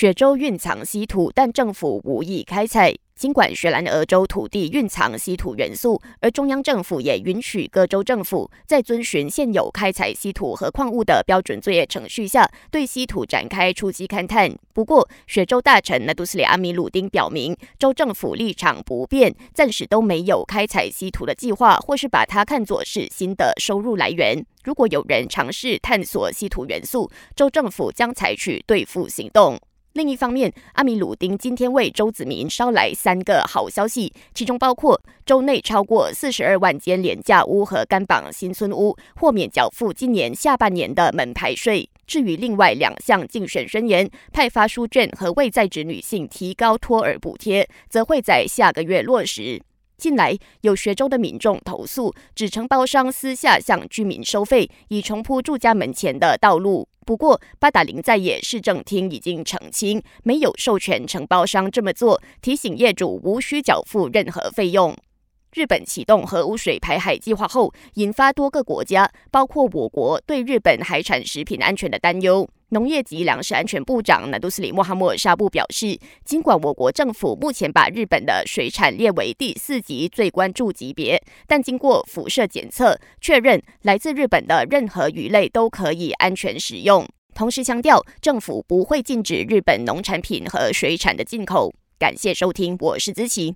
雪州蕴藏稀土，但政府无意开采。尽管雪兰莪州土地蕴藏稀土元素，而中央政府也允许各州政府在遵循现有开采稀土和矿物的标准作业程序下，对稀土展开初期勘探。不过，雪州大臣纳杜斯里阿米鲁丁表明，州政府立场不变，暂时都没有开采稀土的计划，或是把它看作是新的收入来源。如果有人尝试探索稀土元素，州政府将采取对付行动。另一方面，阿米鲁丁今天为周子民捎来三个好消息，其中包括州内超过四十二万间廉价屋和干榜新村屋豁免缴付今年下半年的门牌税。至于另外两项竞选宣言派发书卷和为在职女性提高托儿补贴，则会在下个月落实。近来有学州的民众投诉，指承包商私下向居民收费，以重铺住家门前的道路。不过，八达岭在野市政厅已经澄清，没有授权承包商这么做，提醒业主无需缴付任何费用。日本启动核污水排海计划后，引发多个国家，包括我国，对日本海产食品安全的担忧。农业及粮食安全部长南杜斯里莫哈默沙布表示，尽管我国政府目前把日本的水产列为第四级最关注级别，但经过辐射检测，确认来自日本的任何鱼类都可以安全食用。同时强调，政府不会禁止日本农产品和水产的进口。感谢收听，我是子琪。